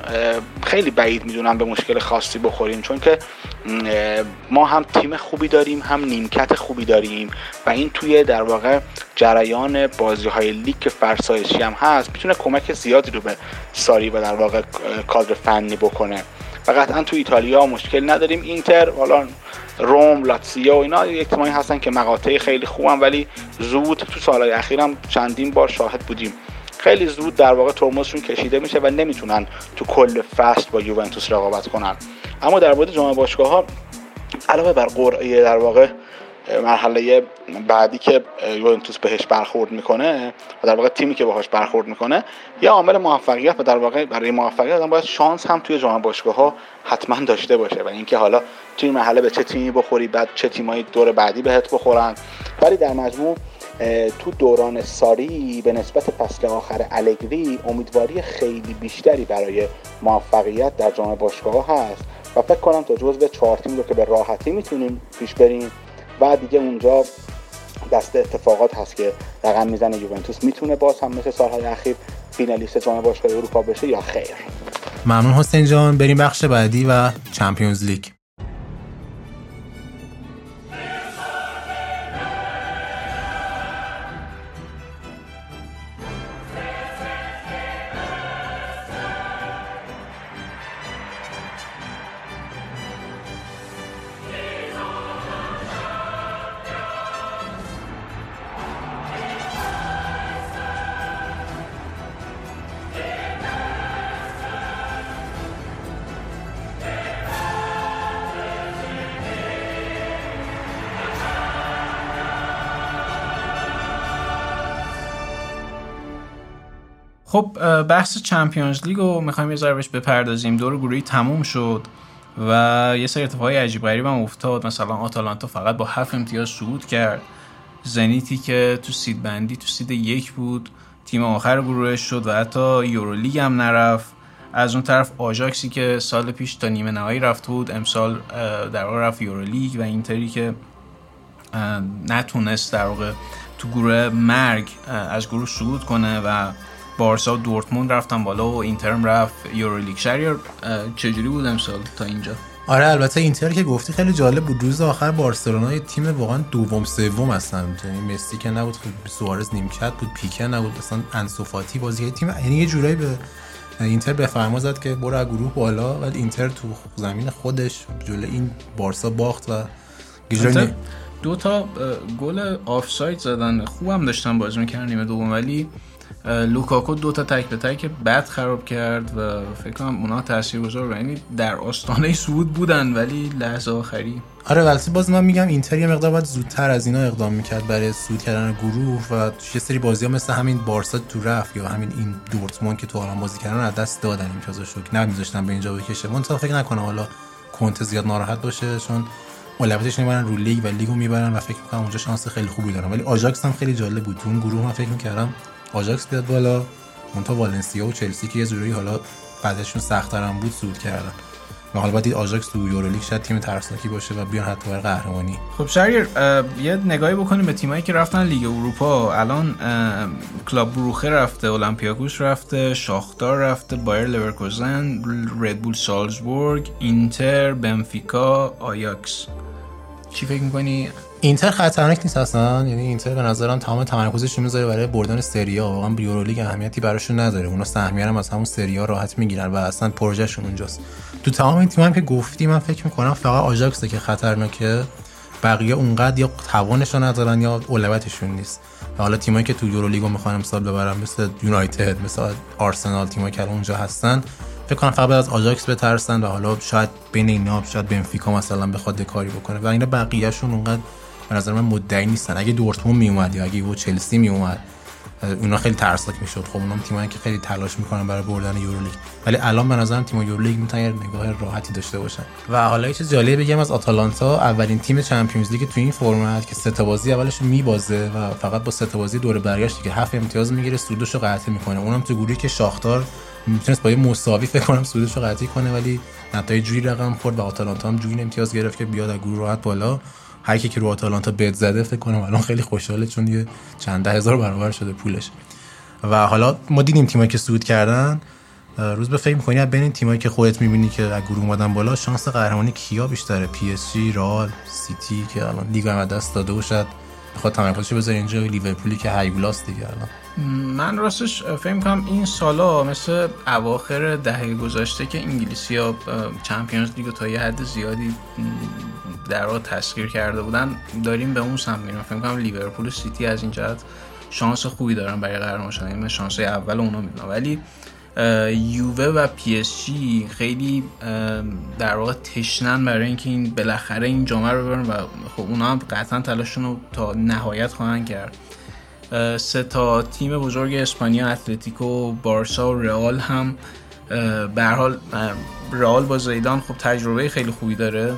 خیلی بعید می‌دونم به مشکل خاصی بخوریم چون که ما هم تیم خوبی داریم هم نیمکت خوبی داریم و این توی در واقع جریان بازی های لیگ که فرسایشی هم هست. می‌تونه کمک زیادی رو به ساری و در واقع کادر فنی بکنه. و قطعا تو ایتالیا مشکل نداریم. اینتر حالا روم لاتسیا و اینا یک هستن که مقاطع خیلی خوبن ولی زود تو سالهای اخیرم چندین بار شاهد بودیم. خیلی زود در واقع ترمزشون کشیده میشه و نمی‌تونن تو کل فصل با یوونتوس رقابت کنن. اما در مورد جام باشگاه ها علاوه بر قرعه در واقع مرحله بعدی که یوونتوس بهش برخورد می‌کنه و در واقع تیمی که باهاش برخورد می‌کنه یه عامل موفقیت و در واقع برای موفقیت آدم باید شانس هم توی جام باشگاه ها حتما داشته باشه. و اینکه حالا توی مرحله به چه تیمی بخوری بعد چه تیمایی دور بعدی بهت بخورن. ولی در مجموع تو دوران ساری به نسبت فصل آخر الگری امیدواری خیلی بیشتری برای موفقیت در جام باشگاه هست. و فکر کنم تا جزو چهار تیم رو که به راحتی می‌تونیم پیش بریم و دیگه اونجا دست اتفاقات هست که رقم می‌زنه یوونتوس. می‌تونه باز هم مثل سالهای اخیر فینالیست جام باشگاه اروپا بشه یا خیر. ممنون حسین جان. بریم بخش بعدی و چمپیونز لیگ. بحث چمپیونز لیگ رو می‌خوایم یه ذره بهش بپردازیم. دور گروهی تموم شد و یه سری اتفاقای عجیب غریب هم افتاد. مثلا آتالانتا فقط با هفت امتیاز صعود کرد. زنیتی که تو سید بندی تو سید یک بود تیم آخر گروهش شد و حتی یورولیگ هم نرفت. از اون طرف آژاکسی که سال پیش تا نیمه نهایی رفت بود امسال در واقع رفت یورولیگ و اینتری که نتونست در واقع تو گروه مرگ از گروه صعود کنه و بارسا و دورتموند رفتن بالا و اینترم رفت. یورولیگ شهریار چجوری بود امسال تا اینجا؟ آره البته اینتر که گفتی خیلی جالب بود. روز آخر بارسلونا یه تیم واقعا دوم سوم هستن. یعنی مسی که نبود سوارز نیمکت بود پیکه نبود اصلا انسوفاتی بازی تیم. یعنی یه جورایی به اینتر به فرما زد که برو از گروه بالا. ولی اینتر تو زمین خودش جلو این بارسا باخت و دو تا گل آفساید زدن. خوبم داشتن بازی می‌کردن نیمه دوم. ولی لوکاکو دو تا تک به تک بد خراب کرد و فکر کنم اونا تاثیرگذار یعنی در آستانه سود بودن ولی لحظه آخری. آره ولی باز من میگم اینتر یه مقدار باید زودتر از اینا اقدام می‌کرد برای سود کردن گروه و یه سری بازی ها مثل همین بارسا تو رفت یا همین این دورتموند که تو آلمان بازی کردن از دست دادن امتیازشو که نمیذاشتن به اینجا بکشه. من فکر نکنم حالا کونته زیاد ناراحت باشه چون اولویتش می‌برن رو لیگ و لیگو می‌برن و فکر می‌کنم اونجا شانس خیلی خوبی دارن. ولی آژاکس هم خیلی جالب بود. تو اون گروه من فکر می‌کردم آژاکس بیاد بالا. اون دو تا والنسیا و چلسی که یه جوری حالا بعدشون سخت‌تر هم بود صعود کردن و حالا باید آژاکس تو یورولیگ شاید تیم ترسناکی باشه و بیان حتی برای قهرمانی. خب شریر یه نگاهی بکنیم به تیمایی که رفتن لیگ اروپا. الان کلاب بروخه رفته اولمپیاکوس رفته شاختار رفته بایر لورکوزن ردبول سالزبورگ اینتر بنفیکا آیاکس. چی فکر می‌کنی؟ اینتر خطرناک نیست اصلا. یعنی اینتر به نظرم تمام تمرکزش رو می‌ذاره برای بردن سریا واقعا یورولیگ اهمیتی براشون نداره. اونا سهمیه هم از همون سریا راحت می‌گیرن و اصلا پروژهشون اونجاست. تو تمام این تیم هم که گفتی من فکر می‌کنم فقط آژاکسه که خطرناکه. بقیه اونقدر یا توانشون ندارن یا اولویتشون نیست. و حالا تیمایی که تو یورولیگو می‌خوان امسال ببرن مثل یونایتد مثل آرسنال تیمایی که اونجا هستن فکر کنم فقط از آژاکس بترسن و حالا شاید بین اینا شاید بنفیکا مثلا بخواد کاری بکنه. و اینا بقیه‌شون اونقدر به نظر من مدعی نیستن. اگه دورتموند می اومد یا اگه و چلسی می اومد اونا خیلی ترسناک می‌شد. خب اونام تیمایی که خیلی تلاش می‌کنن برای بردن یورولیگ. ولی الان به نظرم تیم یورولیگ می‌تونن نگاه راحتی داشته باشن. و حالا یه چیز جالب بگم از آتالانتا. اولین تیم چمپیونز لیگ تو این فرمت که سه تا بازی اولش میبازه و فقط با سه تا بازی دور برگشت که هفت امتیاز می‌گیره صعودش رو قطعی می‌کنه. اونم تو گروهی که شاختار می‌تونست با یه مساوی فکر کنم صعودش رو کنه ولی نتایج جوری رقم خورد و آتالانتا هم جوری امتیاز گرفت که بیاد از گروه راحت بالا. هر کی که رو آتالانتا bet زده فکر کنم الان خیلی خوشحاله چون یه چند ده هزار برابر شده پولش. و حالا ما دیدیم تیمایی که صعود کردن. روزبه فکر می‌کنی بین این تیمایی که خودت می‌بینی که از گروه اومدن بالا شانس قهرمانی کیا بیشتره؟ پی اس جی رئال سیتی که الان لیگ هم دست داده و شاید بخواد تمرکزش بذاره اینجا لیورپولی که هیولاس دیگه الان. من راستش فکر کنم این سالا مثل اواخر دهه گذشته که انگلیسی ها چمپیونز لیگ تا یه حد زیادی در واقع تسخیر کرده بودن داریم به اون سمت میریم. فکر کنم لیورپول و سیتی از این جهت شانس خوبی دارن برای قهرمان شدن. من شانس اول اونا می‌دونم. ولی یووه و پی اس جی خیلی در واقع تشنن برای اینکه این بالاخره این جام رو ببرن و خب اونا هم قطعا تلاششون رو تا نهایت خواهند کرد. سه تا تیم بزرگ اسپانیا اتلتیکو بارسا و رئال هم به حال رئال با زیدان خب تجربه خیلی خوبی داره.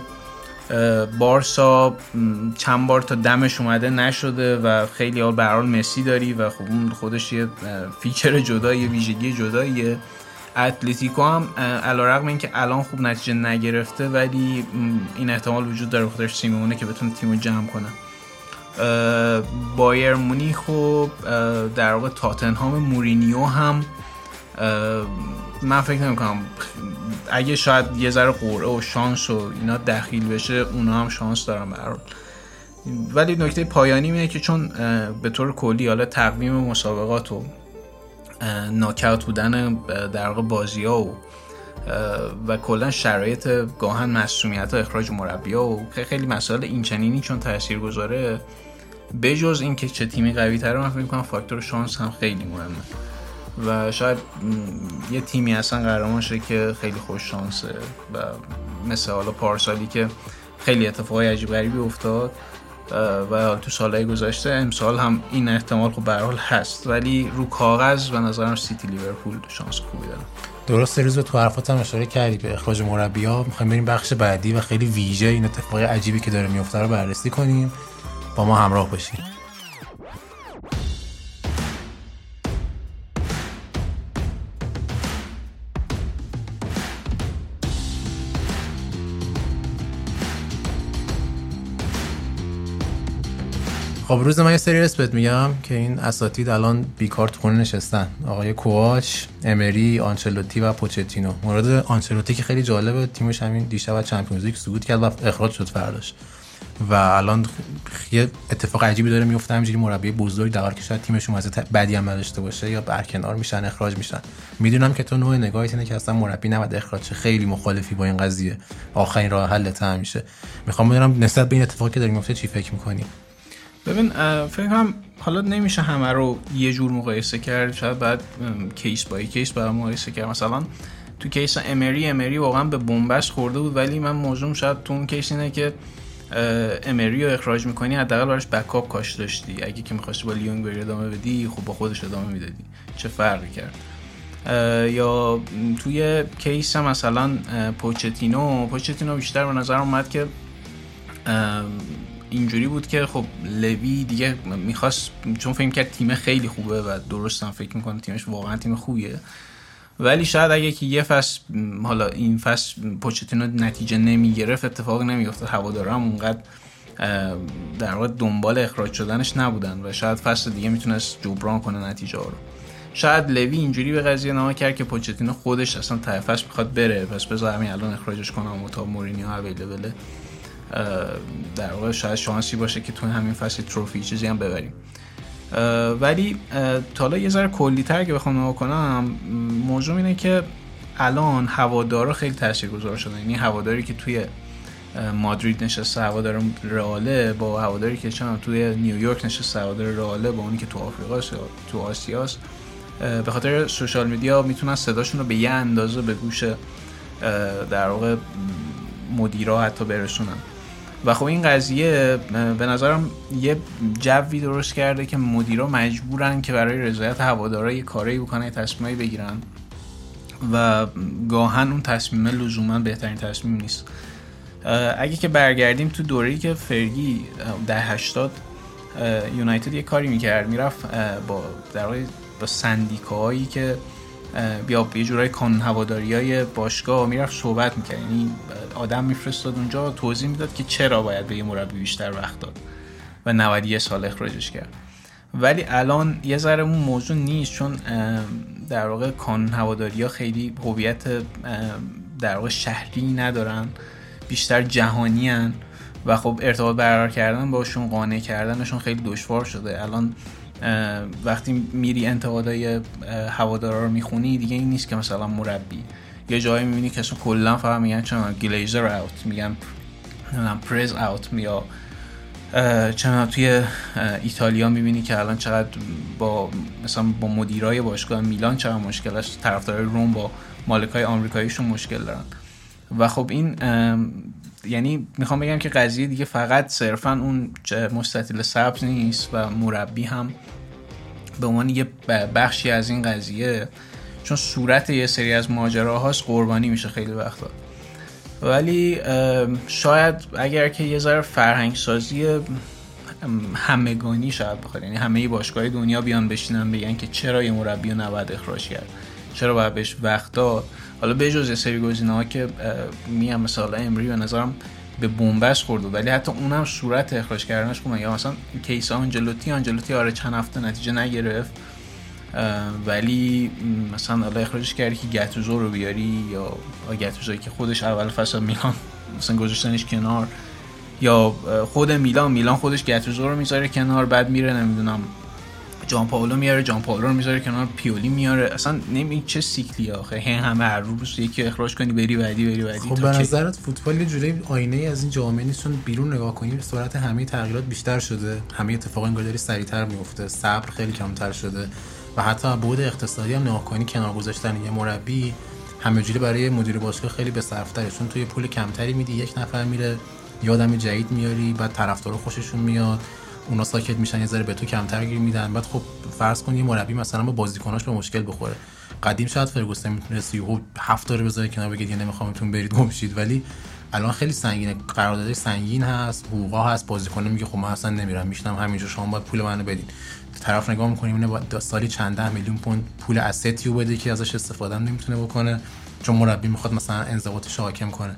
بارسا چند بار تا دمش اومده نشده و خیلی حال به حال مسی داری و خب اون خودش یه feature جدایی ویژگی جداییه. اتلتیکو هم علیرغم اینکه الان خوب نتیجه نگرفته ولی این احتمال وجود داره خودش سیمونه که بتونه تیمو جمع کنه. بایر مونیخ و در واقع تاتنهام مورینیو هم من فکر نمی کنم اگه شاید یه ذره قرعه و شانس و اینا دخیل بشه اونا هم شانس دارن برحال ولی نکته پایانی اینه که چون به طور کلی حالا تقویم مسابقات و ناکاوت بودن در واقع بازی ها و و کلا شرایط گاهن مسئولیت ها اخراج مربی ها و خیلی مسائل اینچنینی چون تاثیر گذاره بجز اینکه چه تیمی قوی تره من فکر کنم فاکتور شانس هم خیلی مهمه. و شاید یه تیمی اصلا قهرمان شه که خیلی خوش شانسه و مثل حالا پارسالی که خیلی اتفاقای عجیب غریبی افتاد و تو سالهای گذشته امسال هم این احتمال خب به هست. ولی رو کاغذ به نظرم سیتی لیورپول شانس خوبی داره. درست روز تو حرفات هم اشاره کردی به اخراج مربی‌ها می‌خوایم بریم بخش بعدی و خیلی ویژه این اتفاق عجیبی که داره میفته رو بررسی کنیم. با ما همراه باشید خب روز من یه سری اسپت میگم که این اساتید الان بیکار تو خونه نشستن. آقای کوواچ امری آنچلوتی و پوچتینو. مورد آنچلوتی که خیلی جالبه تیمش همین دیشب از چمپیونز لیگ صعود کرد و اخراج شد فرداش. و الان یه اتفاق عجیبی داره میفته همینجوری مربی بزرگ در که شاید تیمشون وضع بدی هم نداشته باشه یا برکنار میشن اخراج میشن. می‌دونم که تو نوع نگاهت اینه که اصلا مربی نباید اخراج خیلی مخالفی با این قضیه. آخرین راه حل همیشه می‌خوام بدونم نسبت به این اتفاقی که داره میفته چی فکر می‌کنی؟ ببین فکر کنم حالا نمیشه همه رو یه جور مقایسه کرد شاید بعد case by case باید مقایسه کرد. مثلا تو case امری امری واقعا به بنبست خورده بود ولی من موضوع شاید تو اون case اینه که امری رو اخراج می‌کنی حداقل براش بکاپ کاش داشتی. اگه که می‌خواستی با لیونگ بری ادامه بدی خب با خودش ادامه می‌دادی. چه فرقی کرد؟ یا توی کیس مثلا پوچتینو پوچتینو بیشتر به نظر اومد که اینجوری بود که خب لوی دیگه می‌خواست چون فکر کرد تیم خیلی خوبه و درستم فکر می‌کنه تیمش واقعا تیم خوبیه. ولی شاید اگه که یه فصل حالا این فصل پوچتینو نتیجه نمی‌گرفت اتفاق نمیافتاد. هوادارا اونقدر در واقع دنبال اخراج شدنش نبودن و شاید فصل دیگه می‌تونست جبران کنه نتیجه رو. شاید لوی اینجوری به قضیه نما کرد که پوچتینو خودش اصلا طرفش می‌خواد بره. پس بذار همین الان اخراجش کنم و تا مورینیو اویلیبله در واقع شاید شانسی باشه که تو همین فصل تروفی چیزی هم ببریم. ولی تا حالا یه ذره کلی تر که بخوام نگاه کنم موضوع اینه که الان هوادارا خیلی تاثیرگذار شدن. یعنی هواداری که توی مادرید نشسته هوادار رئاله با هواداری که چون توی نیویورک نشسته هوادار رئاله با اونی که تو آفریقاست یا تو آسیاست به خاطر سوشال میدیا می‌تونن صداشون رو به یه اندازه به گوش در واقع مدیرا حتی برسونن. و خب این قضیه به نظرم یه جوی درست کرده که مدیرا مجبورن که برای رضایت هوادارا یه کاری بکنن تصمیمایی بگیرن و گاهن اون تصمیم لزوما بهترین تصمیم نیست. اگه که برگردیم تو دوره‌ای که فرگی ده هشتاد یونایتد یه کاری می‌کرد می‌رفت با در با سندیکاهایی که بیا یه جورای کانون هواداری های باشگاه می‌رفت صحبت می‌کرد. یعنی آدم میفرستاد اونجا توضیح می‌داد که چرا باید به یه مربی بیشتر وقت داد و 91 سال اخراجش کرد. ولی الان یه ذره اون موضوع نیست چون در واقع کانون هواداری ها خیلی هویت در واقع شهری ندارن بیشتر جهانی هن و خب ارتباط برقرار کردن باشون قانع کردنشون خیلی دشوار شده. الان وقتی میری انتقادای هوادارا رو می‌خونی دیگه این نیست که مثلا مربی. یه جایی می‌بینی که اصلا کلا فقط میگن چون گلیزر اوت میگن پرز اوت یا چون توی ایتالیا می‌بینی که الان چقدر با مثلا با مدیرای باشگاه میلان چقدر مشکل است. طرفدارای روم با مالکای آمریکاییشون مشکل دارن. و خب این یعنی می‌خوام بگم که قضیه دیگه فقط صرفا اون مستطیل سبز نیست و مربی هم به عنوان یه بخشی از این قضیه چون صورت یه سری از ماجراهاست قربانی میشه خیلی وقتا. ولی شاید اگر که یه ذره فرهنگ سازی همگانی شاید بخواد. یعنی همه باشگاه دنیا بیان بشینن بگن که چرا یه مربی رو نباید اخراج کرد؟ چرا باید بهش وقت داد حالا به جز سری گزینه ها که میام مثلا امری به نظرم به بنبست خورده ولی حتی اونم صورت اخراج کردنش کنه یا مثلا کیس آنجلوتی آنجلوتی آره چند هفته نتیجه نگرفت ولی مثلا حالا اخراجش کردی که گتوزو رو بیاری یا گتوزوی که خودش اول فصل میلان مثلا گذاشتنش کنار یا خود میلان میلان خودش گتوزو رو می‌ذاره کنار بعد میره نمی‌دونم جان پاولو میاره جان پاولو رو می‌ذاره کنار پیولی میاره. اصلا نمی چه سیکلی آخه. هی همه هر روز یکی اخراج کنی بری بعدی بری بعدی. خب به نظرت فوتبال یه جوری آینه از این جامعه نیستون بیرون نگاه کنی سرعت همه تغییرات بیشتر شده. همه اتفاقا انگار داری سریعتر میفته صبر خیلی کمتر شده. و حتی بود اقتصادی هم نگاه کنی کنار گذاشتن یه مربی همه جوری برای مدیر باشگاه خیلی به صرفتره چون توی پول کمتری میدی یک نفر میره یادم جدید میاری بعد طرفدارا خوششون میاد. اونا ساکت میشن یه ذره به تو کمتر گیر میدن. بعد خب فرض کن یه مربی مثلا با بازیکناش به مشکل بخوره. قدیم شاید فرگوسن می‌تونست یهو هفت داره بذاره کنار بگید یه نمیخوامتون برید گم ولی الان خیلی سنگینه قراردادش سنگین هست حقوقا هست. بازیکن میگه خب من اصلا نمیرم میشنم همینجا شما باید پول منو بدین. طرف نگاه می‌کنیم اینه سالی چند ده میلیون پوند پول اسیتیو بده که ازش استفاده نمی‌تونه بکنه. چون مربی می‌خواد مثلا انضباطش حاکم کنه.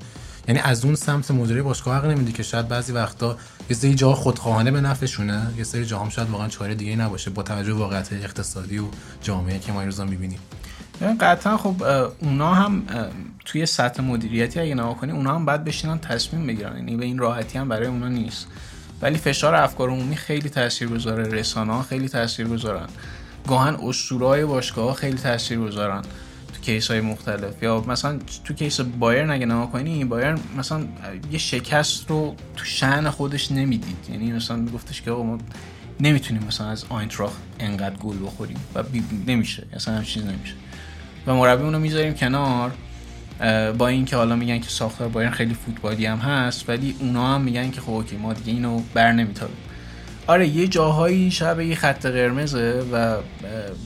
یعنی از اون سمت مدیره باشگاه حق نمیده که شاید بعضی وقتا یه سری جا خودخواهانه به نفعشونه. یه سری جاها شاید واقعا چاره دیگه نباشه با توجه به واقعیت اقتصادی و جامعه که ما این روزا می‌بینیم. قطعا خب اونا هم توی سطح مدیریتی اگه نگاه کنی اونا هم باید بشینن تصمیم بگیرن. یعنی به این راحتی هم برای اونا نیست. ولی فشار افکار عمومی خیلی تاثیرگذاره. رسانه ها خیلی تاثیرگذارن. گاهاً اسطوره‌های باشگاه خیلی تاثیرگذارن. case های مختلف. یا مثلا تو case بایر اگه نگاه کنی بایر مثلا یه شکست رو تو شأن خودش نمی‌دید. یعنی مثلا میگفتش که آقا ما نمی‌تونیم مثلا از آینتراخ انقدر گل بخوریم و نمیشه. اصلا هم چیز نمیشه. و مربی اونو می‌ذاریم کنار با اینکه حالا میگن که ساختار بایرن خیلی فوتبالی هم هست ولی اونا هم میگن که خب OK ما دیگه اینو بر نمیتابیم. آره یه جاهایی شب یه خط قرمزه و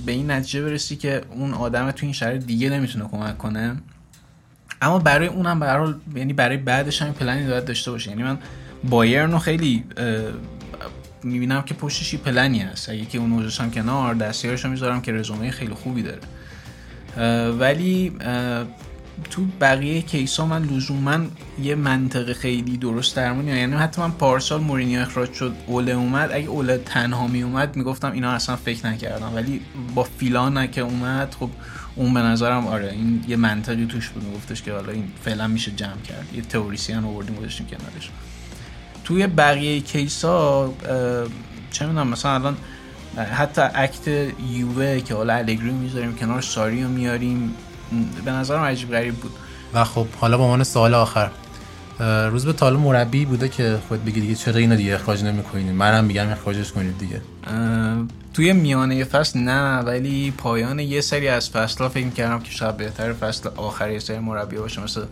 به این نتیجه برسی که اون آدم تو این شرایط دیگه نمی‌تونه کمک کنه. اما برای اونم برای یعنی برای بعدش هم پلنی باید داشته باشه. یعنی من بایرن رو خیلی می‌بینم که پشتش یه پلنی هست. اگه که اون هم کنار دستیارش رو می‌ذارم که رزومه خیلی خوبی داره. ولی تو بقیه کیسا من لزوما یه منطقه خیلی درست درمون یعنی حتی من پارسال مورینیو اخراج شد اوله اومد. اگه اوله تنها می اومد می‌گفتم اینا اصلا فکر نکردم. ولی با فیلان که اومد خب اون به نظرم آره این یه منطقی توش بود. میگفتش که حالا این فعلا میشه جمع کرد. یه تئوریسین آوردیم گذاشتیم کنارش. توی بقیه کیسا چه می‌دونم مثلا الان حتی اکت یووه که حالا الگری می‌ذاریم کنار ساری میاریم. به نظرم عجیب غریب بود. و خب حالا با عنوان سوال آخر روز به تالا مربی بوده که خود بگی دیگه چرا اینو دیگه اخراج نمی‌کنید منم میگم اخراجش کنید دیگه. توی میانه فصل نه ولی پایان یه سری از فصل ها فکر کردم که شاید بهتر فصل آخر یه سری مربی باشه مثل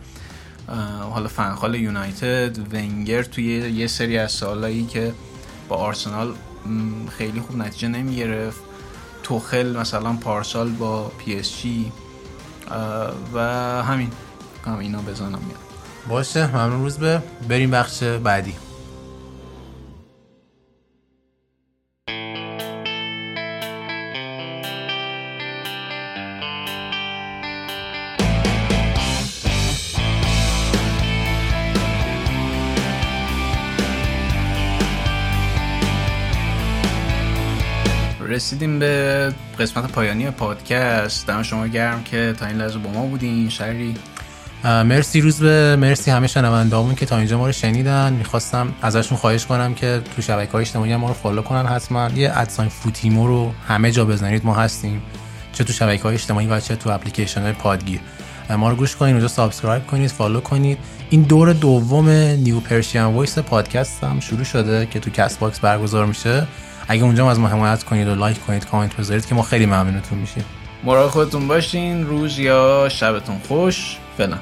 حالا فنخال یونایتد ونگر توی یه سری از سالایی که با آرسنال خیلی خوب نتیجه نمی‌گرفت. توخل مثلا پارسال با پی اس جی. و همین. کنم اینا بزنم میاد. باشه ممنون روز به. بریم بخش بعدی. رسیدیم به قسمت پایانی پادکست. دم شما گرم که تا این لحظه با ما بودین. شری. مرسی روزبه مرسی همه شنوندهامون که تا اینجا ما رو شنیدن. می‌خواستم ازشون خواهش کنم که تو شبکه های اجتماعی ما رو follow کنن حتما. یه at sign فوتیمو رو همه جا بزنید. ما هستیم. چه تو شبکه های اجتماعی و چه تو اپلیکیشن های پادگیر ما رو گوش کنید اونجا subscribe کنید follow کنید. این دور دوم New Persian Voice Podcast هم شروع شده که تو کست باکس برگزار میشه. اگه اونجا از ما حمایت کنید و لایک کنید کامنت بذارید که ما خیلی ممنونتون میشیم. مراقب خودتون باشین روز یا شبتون خوش. فعلا.